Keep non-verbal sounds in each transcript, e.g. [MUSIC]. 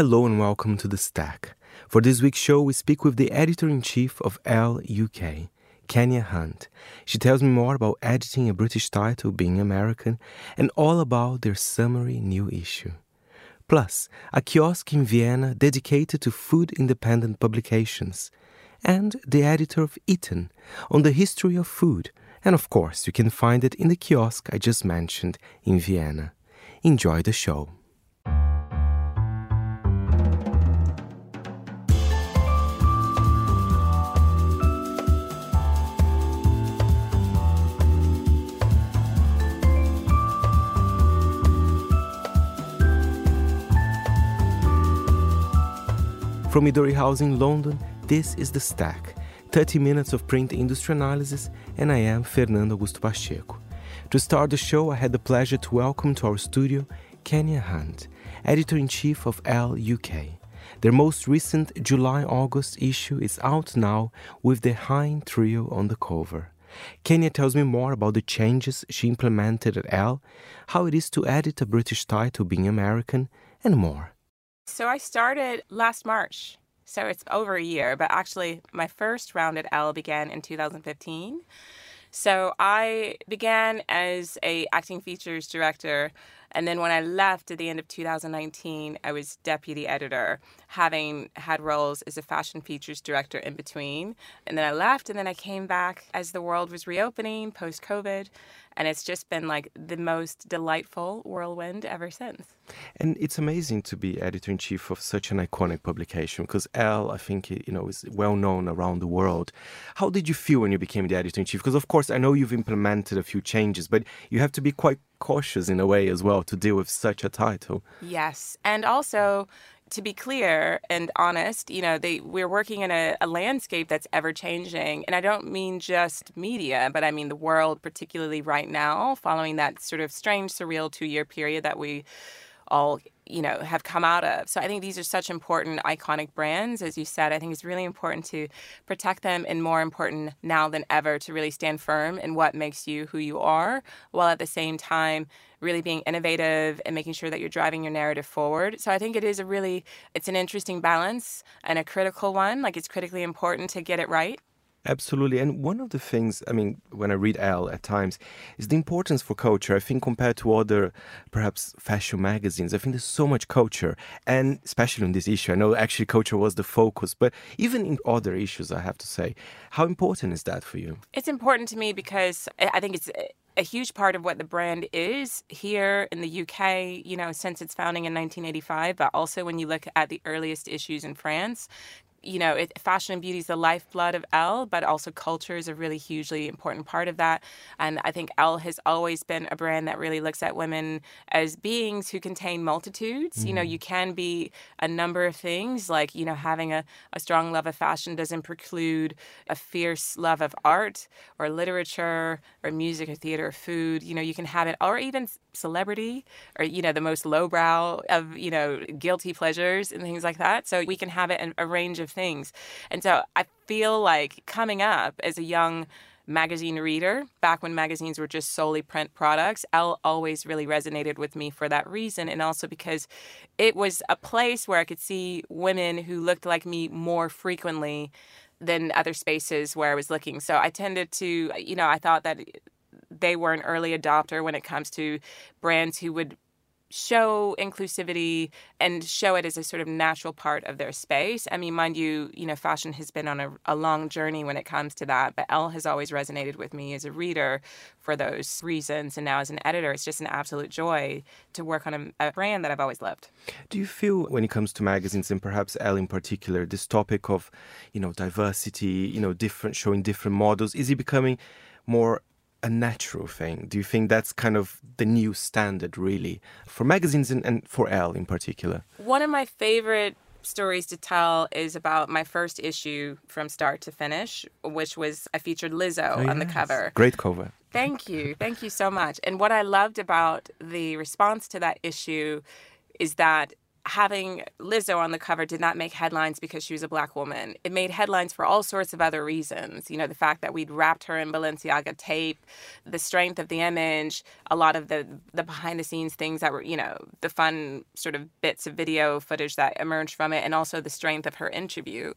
Hello and welcome to The Stack. For this week's show, we speak with the editor in chief of Elle UK, Kenya Hunt. She tells me more about editing a British title, being American, and all about their summery new issue. Plus, a kiosk in Vienna dedicated to food independent publications, and the editor of Eaten on the history of food. And of course, you can find it in the kiosk I just mentioned in Vienna. Enjoy the show. From Midori House in London, this is The Stack, 30 minutes of print industry analysis, and I am Fernando Augusto Pacheco. To start the show, I had the pleasure to welcome to our studio Kenya Hunt, editor in chief of Elle UK. Their most recent July August issue is out now with the Haim Trio on the cover. Kenya tells me more about the changes she implemented at Elle, how it is to edit a British title being American, and more. So I started last March. So it's over a year, but actually my first round at Elle began in 2015. So I began as a acting features director and then when I left at the end of 2019, I was deputy editor, having had roles as a fashion features director in between. And then I left, and then I came back as the world was reopening post COVID. And it's just been like the most delightful whirlwind ever since. And it's amazing to be editor in chief of such an iconic publication because Elle, I think, you know, is well known around the world. How did you feel when you became the editor in chief? Because of course, I know you've implemented a few changes, but you have to be quite cautious in a way as well to deal with such a title. Yes, and also to be clear and honest, you know, they we're working in a, a landscape that's ever changing, and I don't mean just media, but I mean the world, particularly right now, following that sort of strange, surreal two year period that we all you know have come out of. So i think these are such important iconic brands as you said. I think it's really important to protect them and more important now than ever to really stand firm in what makes you who you are while at the same time really being innovative and making sure that you're driving your narrative forward. So i think it is a really it's an interesting balance and a critical one. Like it's critically important to get it right Absolutely. And one of the things, I mean, when I read Elle at times, is the importance for culture. I think compared to other, perhaps, fashion magazines, I think there's so much culture. And especially on this issue, I know actually culture was the focus, but even in other issues, I have to say, how important is that for you? It's important to me because I think it's a huge part of what the brand is here in the UK, you know, since its founding in 1985, but also when you look at the earliest issues in France, you know, it, fashion and beauty is the lifeblood of Elle, but also culture is a really hugely important part of that. And I think Elle has always been a brand that really looks at women as beings who contain multitudes. Mm-hmm. You know, mm-hmm. you can be a number of things, like, you know, having a, a strong love of fashion doesn't preclude a fierce love of art or literature or music or theater or food. You know, you can have it, or even celebrity or, you know, the most lowbrow of, you know, guilty pleasures and things like that. So we can have it in a range of things. And so I feel like coming up as a young magazine reader, back when magazines were just solely print products, Elle always really resonated with me for that reason. And also because it was a place where I could see women who looked like me more frequently than other spaces where I was looking. So I tended to, you know, I thought that they were an early adopter when it comes to brands who would show inclusivity and show it as a sort of natural part of their space. I mean, mind you, you know, fashion has been on a, a, long journey when it comes to that, but Elle has always resonated with me as a reader for those reasons. And now as an editor, it's just an absolute joy to work on a, a brand that I've always loved. Do you feel when it comes to magazines and perhaps Elle in particular, this topic of, you know, diversity, you know, different showing different models, is it becoming more a natural thing? Do you think that's kind of the new standard, really, for magazines and, and for Elle in particular? One of my favorite stories to tell is about my first issue from start to finish, which was I featured Lizzo oh, on yes. the cover. Great cover. Thank you. Thank you so much. And what I loved about the response to that issue is that having Lizzo on the cover did not make headlines because she was a black woman. It made headlines for all sorts of other reasons. You know, the fact that we'd wrapped her in Balenciaga tape, the strength of the image, a lot of the the behind the scenes things that were, you know, the fun sort of bits of video footage that emerged from it and also the strength of her interview.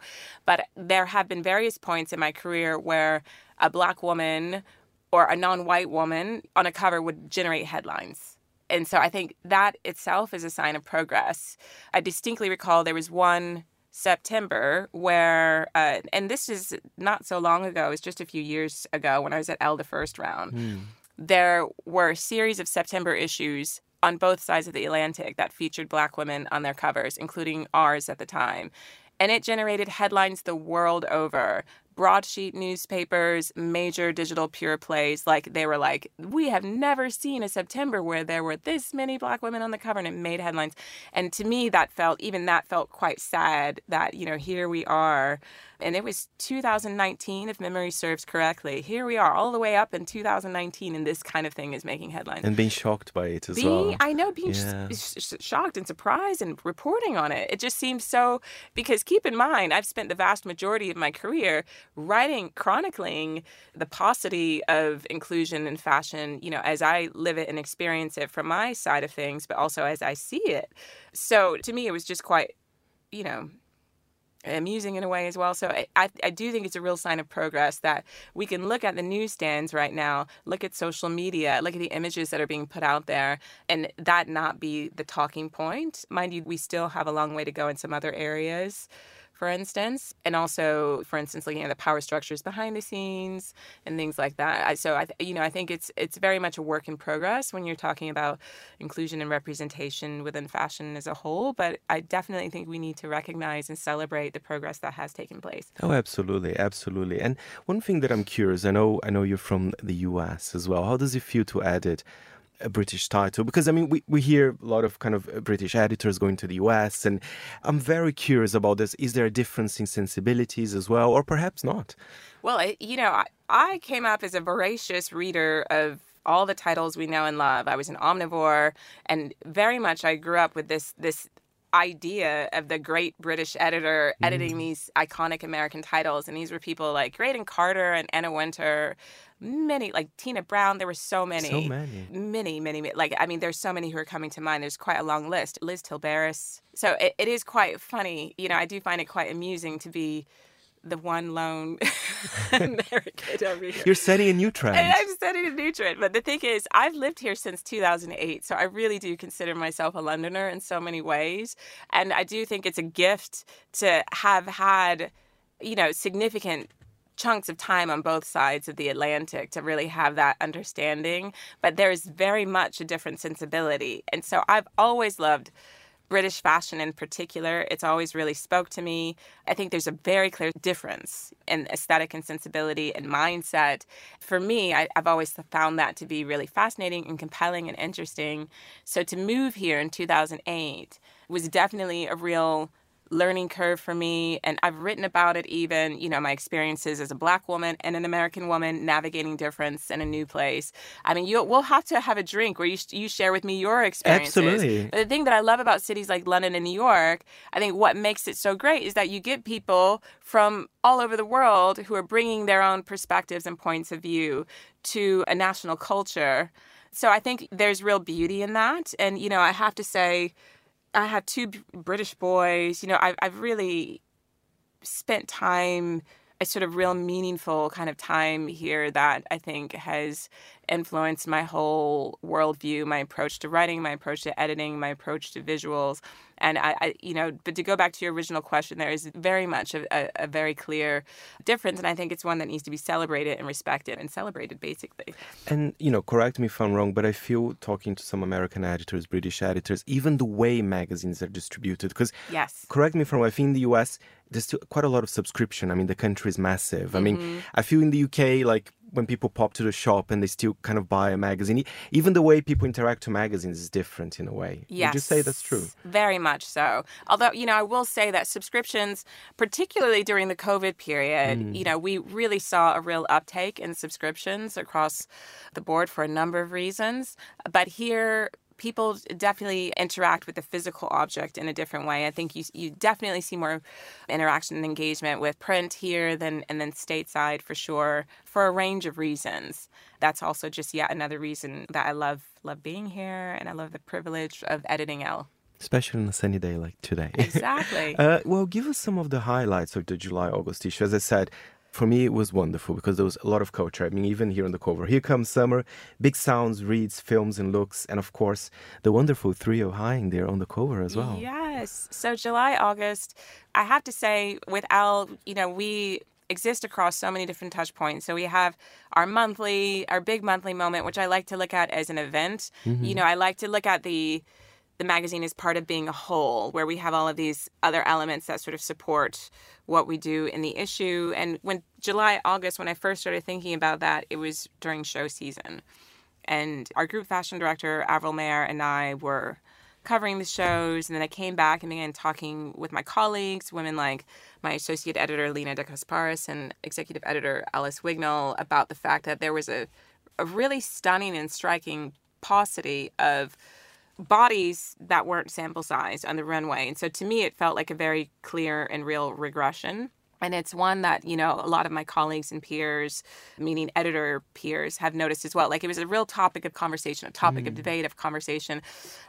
But there have been various points in my career where a black woman or a non-white woman on a cover would generate headlines and so I think that itself is a sign of progress. I distinctly recall there was one September where, uh, and this is not so long ago, it's just a few years ago when I was at Elle the first round. Mm. There were a series of September issues on both sides of the Atlantic that featured black women on their covers, including ours at the time. And it generated headlines the world over broadsheet newspapers, major digital pure plays, like they were like, we have never seen a September where there were this many black women on the cover and it made headlines. And to me, that felt, even that felt quite sad that, you know, here we are and it was 2019, if memory serves correctly. Here we are, all the way up in 2019, and this kind of thing is making headlines. And being shocked by it as being, well. I know, being yeah. sh- sh- shocked and surprised and reporting on it. It just seems so. Because keep in mind, I've spent the vast majority of my career writing, chronicling the paucity of inclusion in fashion, you know, as I live it and experience it from my side of things, but also as I see it. So to me, it was just quite, you know, amusing in a way as well. So I, I do think it's a real sign of progress that we can look at the newsstands right now, look at social media, look at the images that are being put out there, and that not be the talking point. Mind you, we still have a long way to go in some other areas for instance, and also, for instance, looking at the power structures behind the scenes and things like that. So, I, you know, I think it's it's very much a work in progress when you're talking about inclusion and representation within fashion as a whole. But I definitely think we need to recognize and celebrate the progress that has taken place. Oh, absolutely, absolutely. And one thing that I'm curious, I know, I know you're from the U.S. as well. How does it feel to edit? A British title? Because I mean, we, we hear a lot of kind of uh, British editors going to the US, and I'm very curious about this. Is there a difference in sensibilities as well, or perhaps not? Well, you know, I, I came up as a voracious reader of all the titles we know and love. I was an omnivore, and very much I grew up with this this idea of the great British editor mm. editing these iconic American titles. And these were people like Graydon Carter and Anna Wintour, many, like Tina Brown. There were so many. So many. Many, many, like, I mean, there's so many who are coming to mind. There's quite a long list. Liz Tilberis. So it, it is quite funny. You know, I do find it quite amusing to be the one lone [LAUGHS] American over here. You're setting a new trend. And I'm setting a new trend. But the thing is, I've lived here since 2008. So I really do consider myself a Londoner in so many ways. And I do think it's a gift to have had, you know, significant chunks of time on both sides of the Atlantic to really have that understanding. But there's very much a different sensibility. And so I've always loved British fashion in particular, it's always really spoke to me. I think there's a very clear difference in aesthetic and sensibility and mindset. For me, I, have always found that to be really fascinating and compelling and interesting. So to move here in 2008 was definitely a real learning curve for me. And I've written about it even, you know, my experiences as a black woman and an American woman navigating difference in a new place. I mean, you we'll have to have a drink where you, you share with me your experiences. Absolutely. But the thing that I love about cities like London and New York, I think what makes it so great is that you get people from all over the world who are bringing their own perspectives and points of view to a national culture. So I think there's real beauty in that. And, you know, I have to say, I have two British boys. You know, I've, I've really spent time, a sort of real meaningful kind of time here that I think has influenced my whole worldview, my approach to writing, my approach to editing, my approach to visuals. And I, I you know, but to go back to your original question, there is very much a, a, a, very clear difference, and I think it's one that needs to be celebrated and respected and celebrated, basically. And you know, correct me if I'm wrong, but I feel talking to some American editors, British editors, even the way magazines are distributed, because yes, correct me if I'm wrong. I think in the U.S. there's still quite a lot of subscription. I mean, the country is massive. Mm-hmm. I mean, mm-hmm. I feel in the UK like when people pop to the shop and they still kind of buy a magazine. Even the way people interact to magazines is different in a way. Yes. Would you say that's true? Very much so. Although, you know, I will say that subscriptions, particularly during the COVID period, mm. you know, we really saw a real uptake in subscriptions across the board for a number of reasons. But here, people definitely interact with the physical object in a different way. I think you you definitely see more interaction and engagement with print here than and then stateside for sure for a range of reasons. That's also just yet another reason that I love love being here and I love the privilege of editing Elle especially on a sunny day like today. [LAUGHS] Exactly. uh, well, give us some of the highlights of the July August issue. As I said, for me, it was wonderful because there was a lot of culture. I mean, even here on the cover, here comes summer, big sounds, reads, films, and looks, and of course, the wonderful trio Haim there on the cover as well. Yes. So July, August, I have to say, with Elle, you know, we exist across so many different touch points. So we have our monthly, our big monthly moment, which I like to look at as an event. Mm-hmm. You know, I like to look at the the magazine is part of being a whole, where we have all of these other elements that sort of support what we do in the issue. And when July, August, when I first started thinking about that, it was during show season. And our group fashion director, Avril Mair, and I were covering the shows. And then I came back and began talking with my colleagues, women like my associate editor, Lena de Casparis and executive editor, Alice Wignall, about the fact that there was a, a really stunning and striking paucity of bodies that weren't sample size on the runway. And so to me, it felt like a very clear and real regression. And it's one that, you know, a lot of my colleagues and peers, meaning editor peers, have noticed as well. Like it was a real topic of conversation, a topic mm. of debate, of conversation.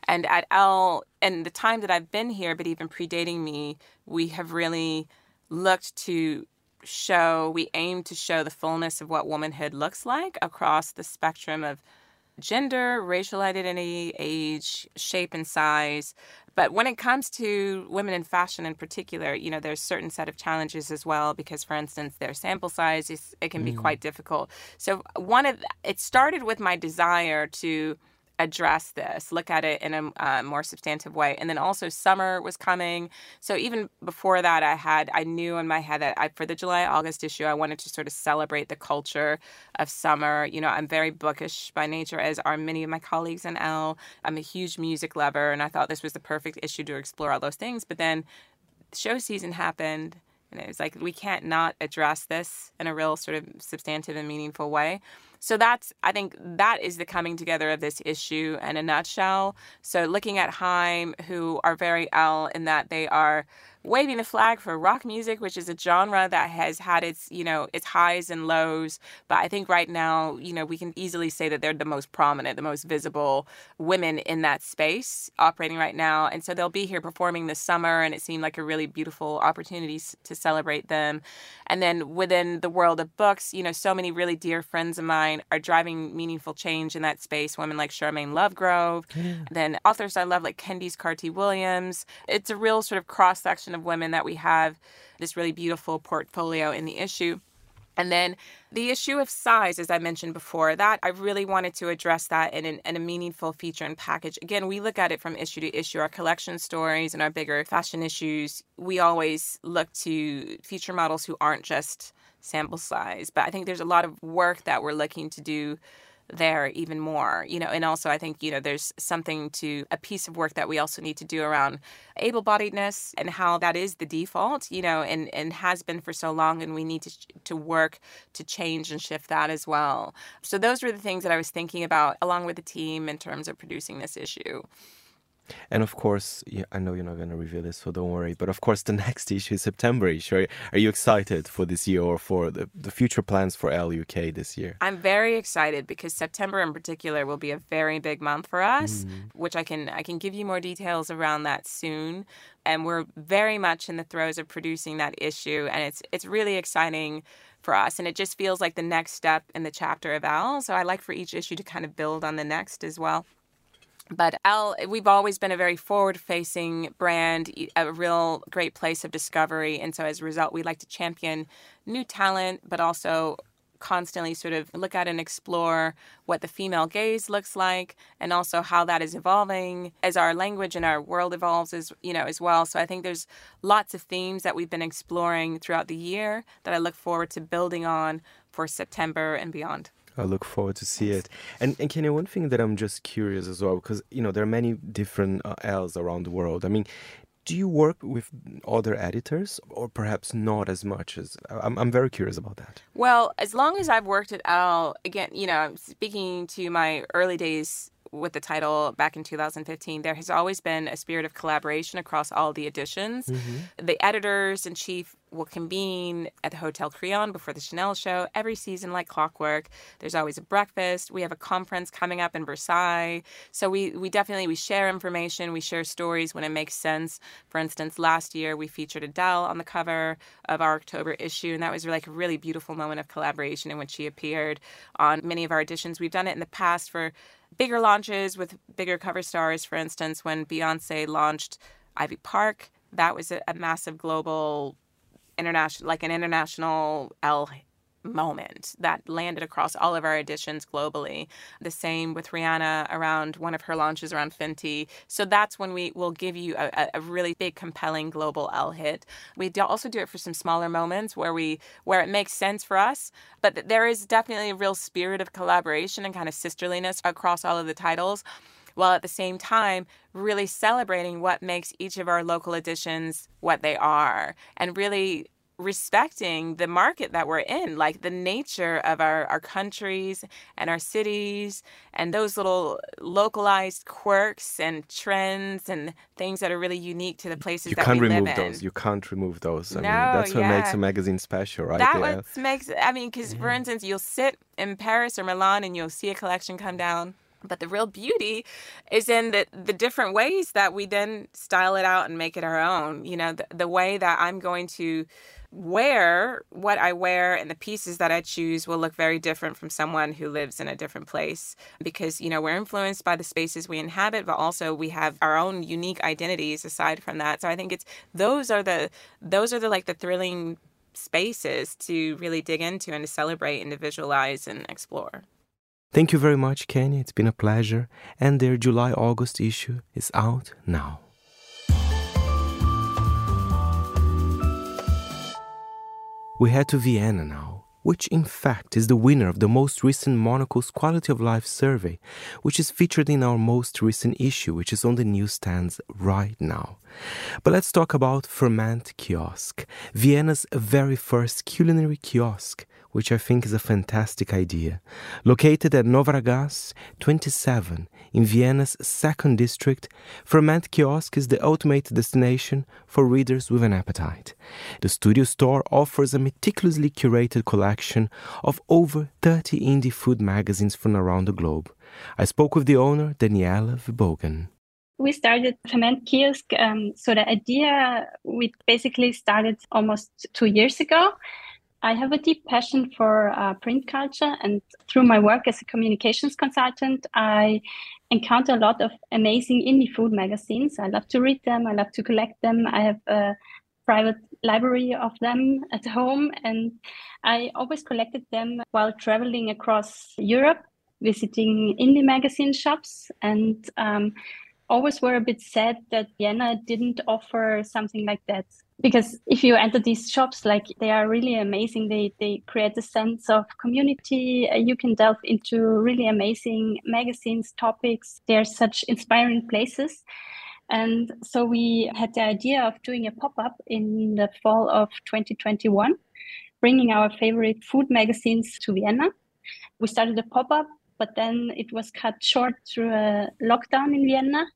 And at Elle, and the time that I've been here, but even predating me, we have really looked to show, we aim to show the fullness of what womanhood looks like across the spectrum of gender, racial identity, age, shape, and size. But when it comes to women in fashion in particular, you know, there's certain set of challenges as well because, for instance, their sample size is it can be mm. quite difficult. So one of it started with my desire to address this, look at it in a uh, more substantive way. And then also summer was coming. So even before that, I had, I knew in my head that I, for the July August issue, I wanted to sort of celebrate the culture of summer. You know, I'm very bookish by nature, as are many of my colleagues in Elle. I'm a huge music lover, and I thought this was the perfect issue to explore all those things. But then show season happened. And it was like, we can't not address this in a real sort of substantive and meaningful way. So that's, I think, that is the coming together of this issue in a nutshell. So looking at Haim, who are very Elle in that they are waving the flag for rock music, which is a genre that has had its, you know, its highs and lows. But I think right now, you know, we can easily say that they're the most prominent, the most visible women in that space operating right now. And so they'll be here performing this summer, and it seemed like a really beautiful opportunity to celebrate them. And then within the world of books, you know, so many really dear friends of mine are driving meaningful change in that space. Women like Sharmaine Lovegrove, yeah. then authors I love like Candice Carty Williams. It's a real sort of cross section of women that we have this really beautiful portfolio in the issue. And then the issue of size, as I mentioned before, that I really wanted to address that in, an, in, a meaningful feature and package. Again, we look at it from issue to issue. Our collection stories and our bigger fashion issues, we always look to feature models who aren't just sample size. But I think there's a lot of work that we're looking to do there even more you know and also i think you know there's something to a piece of work that we also need to do around able-bodiedness and how that is the default you know and and has been for so long and we need to to work to change and shift that as well. So those were the things that i was thinking about along with the team in terms of producing this issue and of course, I know you're not going to reveal this, so don't worry. But of course, the [LAUGHS] next issue is September issue. Are you excited for this year or for the, the future plans for Elle UK this year? I'm very excited because September in particular will be a very big month for us, mm. which I can I can give you more details around that soon. And we're very much in the throes of producing that issue, and it's it's really exciting for us. And it just feels like the next step in the chapter of Elle. So I like for each issue to kind of build on the next as well. But Elle, we've always been a very forward facing brand, a real great place of discovery. And so as a result, we like to champion new talent, but also constantly sort of look at and explore what the female gaze looks like and also how that is evolving as our language and our world evolves as you know as well so i think there's lots of themes that we've been exploring throughout the year that i look forward to building on for september and beyond I look forward to see it. And and Kenya, one thing that I'm just curious as well, because you know there are many different uh, Elle's around the world. I mean, do you work with other editors, or perhaps not as much as? I'm I'm very curious about that. Well, as long as I've worked at Elle, again, you know, I'm speaking to my early days with the title back in 2015, there has always been a spirit of collaboration across all the editions. Mm-hmm. The editors in chief will convene at the Hotel Crillon before the Chanel show every season, like clockwork. There's always a breakfast. We have a conference coming up in Versailles. So we, we definitely we share information, we share stories when it makes sense. For instance, last year we featured Adele on the cover of our October issue, and that was like a really beautiful moment of collaboration in which she appeared on many of our editions. We've done it in the past for bigger launches with bigger cover stars. For instance, when Beyonce launched Ivy Park, that was a, a massive global international like an international Elle moment that landed across all of our editions globally. The same with Rihanna around one of her launches around Fenty. So that's when we will give you a, a really big, compelling global Elle hit. We also do it for some smaller moments where we where it makes sense for us, but there is definitely a real spirit of collaboration and kind of sisterliness across all of the titles while at the same time really celebrating what makes each of our local editions what they are and really respecting the market that we're in, like the nature of our, our countries and our cities and those little localized quirks and trends and things that are really unique to the places you that can't we remove live those. in. You can't remove those. I no, mean, that's what yeah. makes a magazine special, right? That there. what makes, I mean, because for mm-hmm. instance, you'll sit in Paris or Milan and you'll see a collection come down but the real beauty is in the, the different ways that we then style it out and make it our own. You know, the, the way that I'm going to wear what I wear and the pieces that I choose will look very different from someone who lives in a different place because, you know, we're influenced by the spaces we inhabit, but also we have our own unique identities aside from that. So I think it's those are the, those are the like the thrilling spaces to really dig into and to celebrate and to visualize and explore. Thank you very much, Kenya. It's been a pleasure. And their July August issue is out now. We head to Vienna now, which in fact is the winner of the most recent Monocle's Quality of Life survey, which is featured in our most recent issue, which is on the newsstands right now. But let's talk about Ferment Kiosk, Vienna's very first culinary kiosk which I think is a fantastic idea. Located at Novara Gasse 27 in Vienna's second district, Ferment Kiosk is the ultimate destination for readers with an appetite. The studio store offers a meticulously curated collection of over 30 indie food magazines from around the globe. I spoke with the owner, Daniela Verbogen. We started Ferment Kiosk. Um, so the idea we basically started almost two years ago. I have a deep passion for uh, print culture, and through my work as a communications consultant, I encounter a lot of amazing indie food magazines. I love to read them, I love to collect them. I have a private library of them at home, and I always collected them while traveling across Europe, visiting indie magazine shops, and um, always were a bit sad that Vienna didn't offer something like that because if you enter these shops like they are really amazing. They they create a sense of community. Uh, you can delve into really amazing magazines topics. They're such inspiring places. And so we had the idea of doing a pop-up in the fall of 2021 bringing our favorite food magazines to vienna. We started a pop-up but then it was cut short through a lockdown in vienna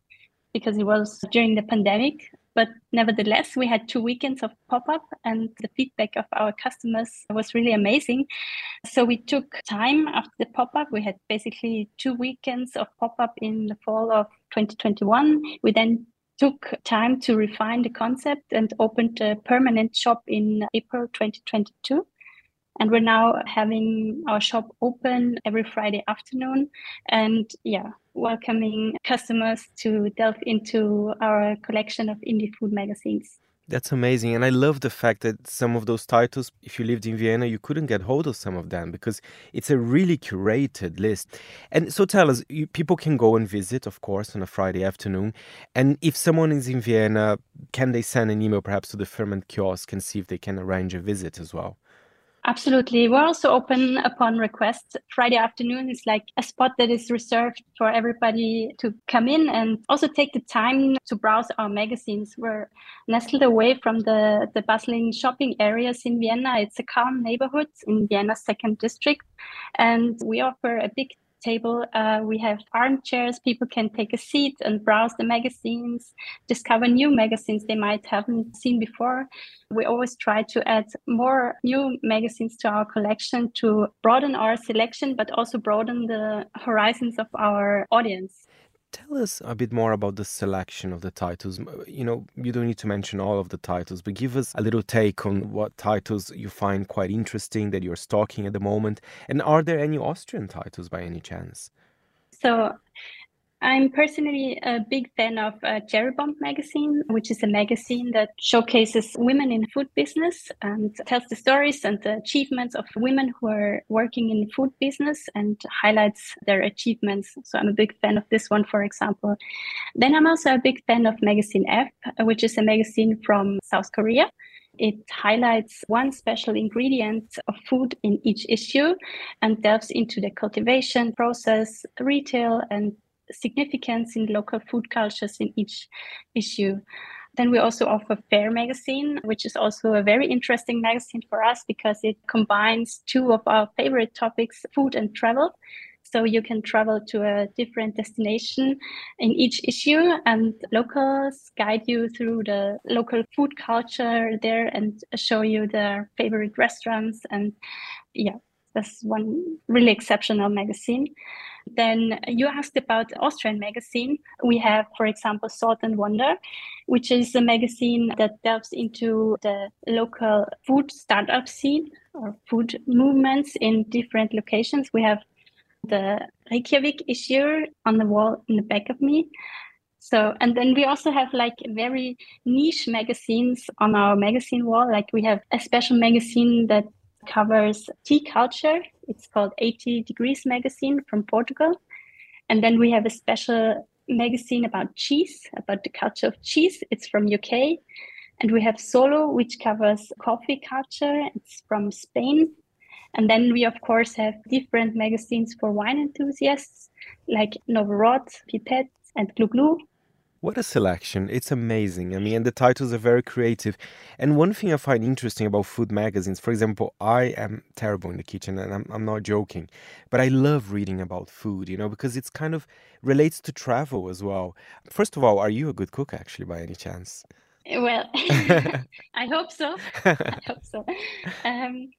because it was during the pandemic but nevertheless, we had two weekends of pop up, and the feedback of our customers was really amazing. So we took time after the pop up. We had basically two weekends of pop up in the fall of 2021. We then took time to refine the concept and opened a permanent shop in April 2022. And we're now having our shop open every Friday afternoon. And yeah, welcoming customers to delve into our collection of indie food magazines. That's amazing. And I love the fact that some of those titles, if you lived in Vienna, you couldn't get hold of some of them because it's a really curated list. And so tell us, you, people can go and visit, of course, on a Friday afternoon. And if someone is in Vienna, can they send an email perhaps to the Ferment kiosk and see if they can arrange a visit as well? Absolutely. We're also open upon request. Friday afternoon is like a spot that is reserved for everybody to come in and also take the time to browse our magazines. We're nestled away from the, the bustling shopping areas in Vienna. It's a calm neighborhood in Vienna's second district. And we offer a big table. Uh, we have armchairs. People can take a seat and browse the magazines, discover new magazines they might haven't seen before. We always try to add more new magazines to our collection to broaden our selection, but also broaden the horizons of our audience. Tell us a bit more about the selection of the titles. Uh, you know, you don't need to mention all of the titles, but give us a little take on what titles you find quite interesting that you're stalking at the moment. And are there any Austrian titles by any chance? So I'm personally a big fan of uh, Cherry Bombe magazine, which is a magazine that showcases women in food business and tells the stories and the achievements of women who are working in food business and highlights their achievements. So I'm a big fan of this one, for example. Then I'm also a big fan of Magazine F, which is a magazine from South Korea. It highlights one special ingredient of food in each issue and delves into the cultivation process, retail, and significance in local food cultures in each issue. Then we also offer Fare Magazine, which is also a very interesting magazine for us because it combines two of our favorite topics, food and travel. So you can travel to a different destination in each issue, and locals guide you through the local food culture there and show you their favorite restaurants. And yeah, that's one really exceptional magazine. Then you asked about Austrian magazine. We have, for example, Salt and Wonder, which is a magazine that delves into the local food startup scene or food movements in different locations. We have the Reykjavik issue on the wall in the back of me. So, and then we also have like very niche magazines on our magazine wall. Like we have a special magazine that covers tea culture. It's called 80 Degrees Magazine from Portugal. And then we have a special magazine about cheese, about the culture of cheese. It's from UK. And we have Solo, which covers coffee culture. It's from Spain. And then we, of course, have different magazines for wine enthusiasts like Noble Rot, Pipette, and Glu Glu. What a selection. It's amazing. I mean, and the titles are very creative. And one thing I find interesting about food magazines, for example, I am terrible in the kitchen and I'm, I'm not joking, but I love reading about food, you know, because it's kind of relates to travel as well. First of all, are you a good cook actually by any chance? Well, [LAUGHS] [LAUGHS] I hope so. [LAUGHS] I hope so. Um,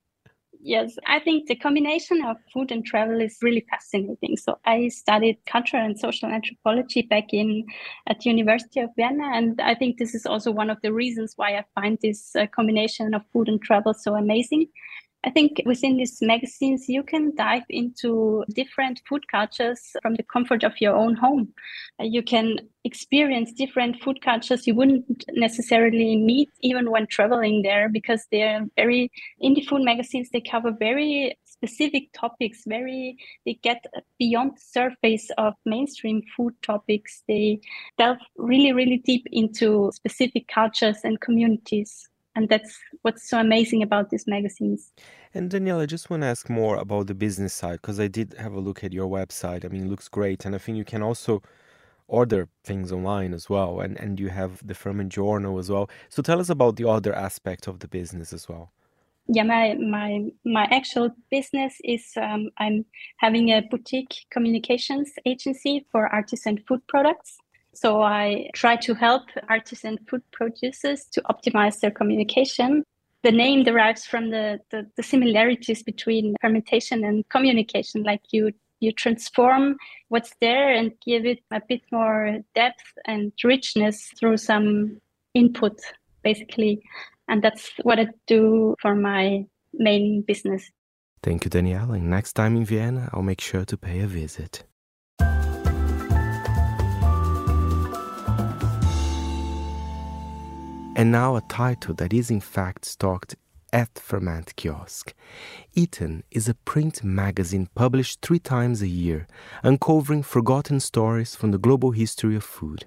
Yes, I think the combination of food and travel is really fascinating. So I studied cultural and social anthropology back in at the University of Vienna, and I think this is also one of the reasons why I find this uh, combination of food and travel so amazing. I think within these magazines, you can dive into different food cultures from the comfort of your own home. Uh, you can experience different food cultures you wouldn't necessarily meet even when traveling there because they're very in the food magazines. They cover very specific topics, very, they get beyond the surface of mainstream food topics. They delve really, really deep into specific cultures and communities and that's what's so amazing about these magazines. And Danielle, I just want to ask more about the business side because I did have a look at your website. I mean, it looks great, and I think you can also order things online as well, and and you have the Ferment Journal as well. So tell us about the other aspect of the business as well. Yeah, my my my actual business is um, I'm having a boutique communications agency for artisan food products. So I try to help artisan food producers to optimize their communication. The name derives from the, the, the similarities between fermentation and communication, like you you transform what's there and give it a bit more depth and richness through some input basically. And that's what i do for my main business. Thank you danielle and next time in vienna i'll make sure to pay a visit and now a title that is in fact stocked at Ferment Kiosk. Eaten is a print magazine published three times a year, uncovering forgotten stories from the global history of food.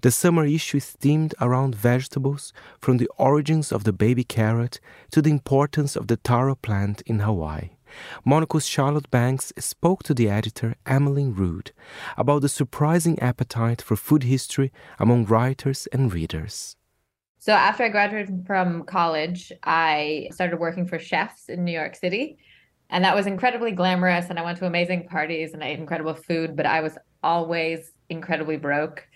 The summer issue is themed around vegetables, from the origins of the baby carrot to the importance of the taro plant in Hawaii. Monocle's Charlotte Banks spoke to the editor, Emmeline Rood, about the surprising appetite for food history among writers and readers. So after I graduated from college, I started working for chefs in New York City. And that was incredibly glamorous. And I went to amazing parties and I ate incredible food, but I was always incredibly broke.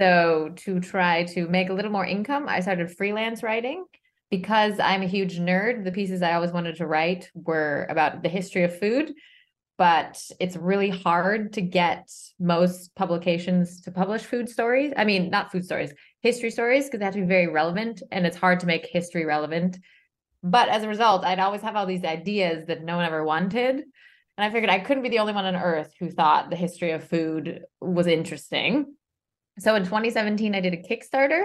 So, to try to make a little more income, I started freelance writing. Because I'm a huge nerd, the pieces I always wanted to write were about the history of food, but it's really hard to get most publications to publish food stories. I mean, not food stories, history stories, because they have to be very relevant and it's hard to make history relevant. But as a result, I'd always have all these ideas that no one ever wanted. And I figured I couldn't be the only one on earth who thought the history of food was interesting. So in 2017, I did a Kickstarter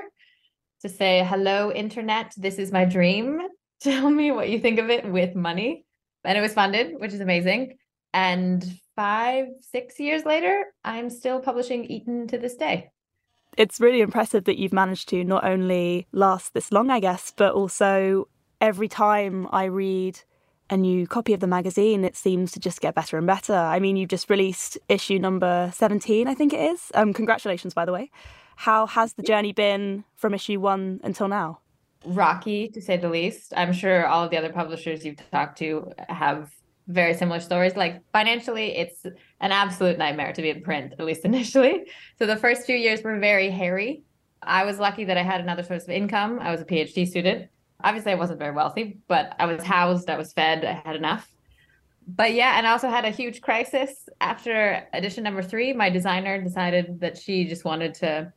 to say, hello, internet, this is my dream. [LAUGHS] Tell me what you think of it with money. And it was funded, which is amazing. And five, six years later, I'm still publishing Eaten to this day. It's really impressive that you've managed to not only last this long, I guess, but also every time I read a new copy of the magazine, it seems to just get better and better. I mean, you've just released issue number 17, I think it is. Um, congratulations, by the way. How has the journey been from issue one until now? Rocky, to say the least. I'm sure all of the other publishers you've talked to have very similar stories. Like financially, it's an absolute nightmare to be in print, at least [LAUGHS] initially. So the first few years were very hairy. I was lucky that I had another source of income. I was a PhD student obviously I wasn't very wealthy, but I was housed, I was fed, I had enough. But yeah, and I also had a huge crisis after edition number three. My designer decided that she just wanted to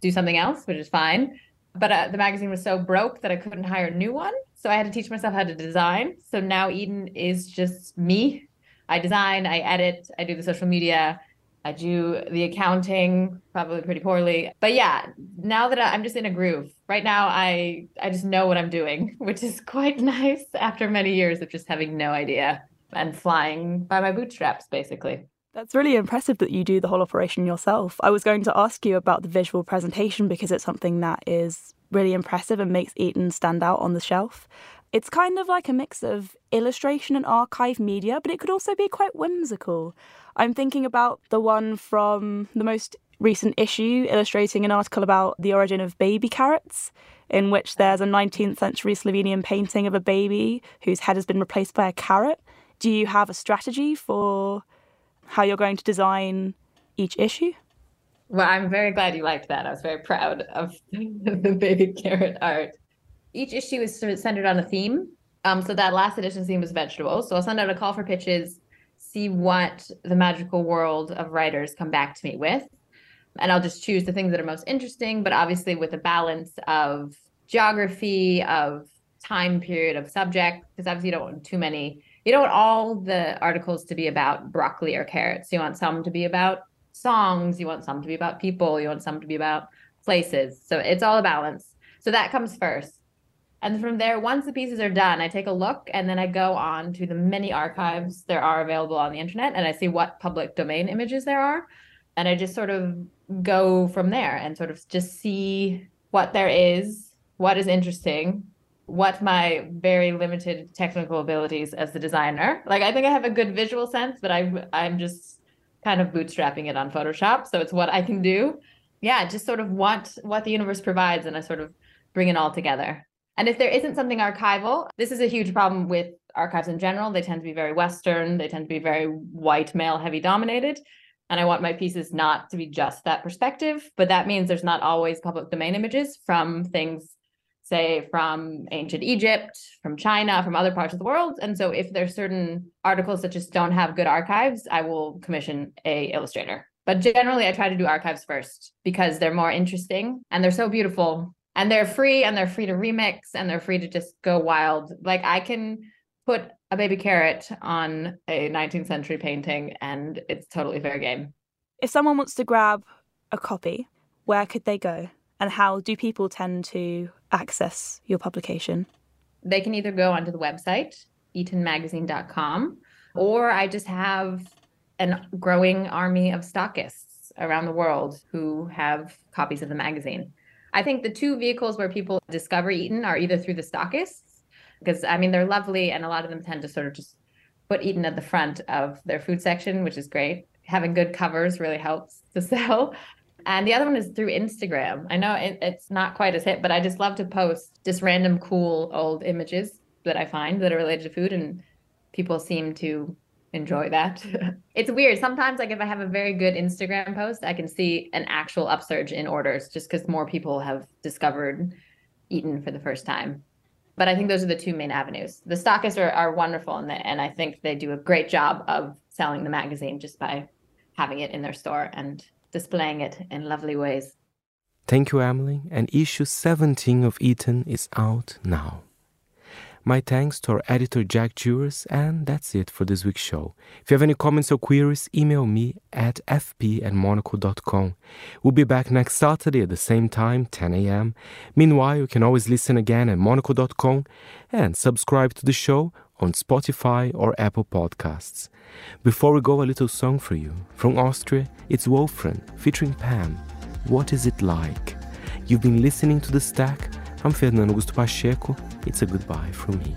do something else, which is fine. But uh, the magazine was so broke that I couldn't hire a new one. So I had to teach myself how to design. So now Eaten is just me. I design, I edit, I do the social media, I do the accounting probably pretty poorly. But yeah, now that I'm just in a groove. Right now I I just know what I'm doing, [LAUGHS] which is quite [LAUGHS] nice after many years of just having no idea and flying by my bootstraps basically. That's really impressive that you do the whole operation yourself. I was going to ask you about the visual presentation because it's something that is really impressive and makes Eaten stand out on the shelf. It's kind of like a mix of illustration and archive media, but it could also be quite whimsical. I'm thinking about the one from the most recent issue illustrating an article about the origin of baby carrots, in which there's a 19th century Slovenian painting of a baby whose head has been replaced by a carrot. Do you have a strategy for how you're going to design each issue? Well, I'm very glad you liked that. I was very proud of [LAUGHS] the baby carrot art each issue is centered on a theme. Um, so that last edition theme was vegetables. So I'll send out a call for pitches, see what the magical world of writers come back to me with. And I'll just choose the things that are most interesting, but obviously with a balance of geography, of time period, of subject, because obviously you don't want too many. You don't want all the articles to be about broccoli or carrots. You want some to be about songs, you want some to be about people, you want some to be about places. So it's all a balance. So that comes first. And from there, once the pieces are done, I take a look and then I go on to the many archives there are available on the internet and I see what public domain images there are. And I just sort of go from there and sort of just see what there is, what is interesting, what my very limited technical abilities as the designer. Like I think I have a good visual sense, but I'm I'm just kind of bootstrapping it on Photoshop. So it's what I can do. Yeah, just sort of what what the universe provides and I sort of bring it all together. And if there isn't something archival, this is a huge problem with archives in general. They tend to be very Western, they tend to be very white, male, heavy dominated. And I want my pieces not to be just that perspective, but that means there's not always public domain images from things, say, from ancient Egypt, from China, from other parts of the world. And so if there's certain articles that just don't have good archives, I will commission a illustrator. But generally, I try to do archives first because they're more interesting and they're so beautiful and they're free and they're free to remix and they're free to just go wild. Like I can put a baby carrot on a 19th century painting and it's totally fair game. If someone wants to grab a copy, where could they go? And how do people tend to access your publication? They can either go onto the website, eatenmagazine.com, or I just have a growing army of stockists around the world who have copies of the magazine. I think the two vehicles where people discover Eaten are either through the stockists, because I mean, they're lovely and a lot of them tend to sort of just put Eaten at the front of their food section, which is great. Having good covers really helps to [LAUGHS] sell. And the other one is through Instagram. I know it, it's not quite as hit, but I just love to post just random cool old images that I find that are related to food. And people seem to enjoy that. [LAUGHS] it's weird. Sometimes, like if I have a very good Instagram post, I can see an actual upsurge in orders just because more people have discovered Eaten for the first time. But I think those are the two main avenues. The stockists are, are wonderful, and, and I think they do a great job of selling the magazine just by having it in their store and displaying it in lovely ways. Thank you, Emily. And issue 17 of Eaten is out now. My thanks to our editor Jack Jewers, and that's it for this week's show. If you have any comments or queries, email me at fp at monocle.com. We'll be back next Saturday at the same time, 10 a.m. Meanwhile, you can always listen again at monocle.com and subscribe to the show on Spotify or Apple Podcasts. Before we go, a little song for you. From Austria, it's Wolfram featuring Pam. What is it like? You've been listening to The Stack. I'm Fernando Augusto Pacheco. It's a goodbye from me.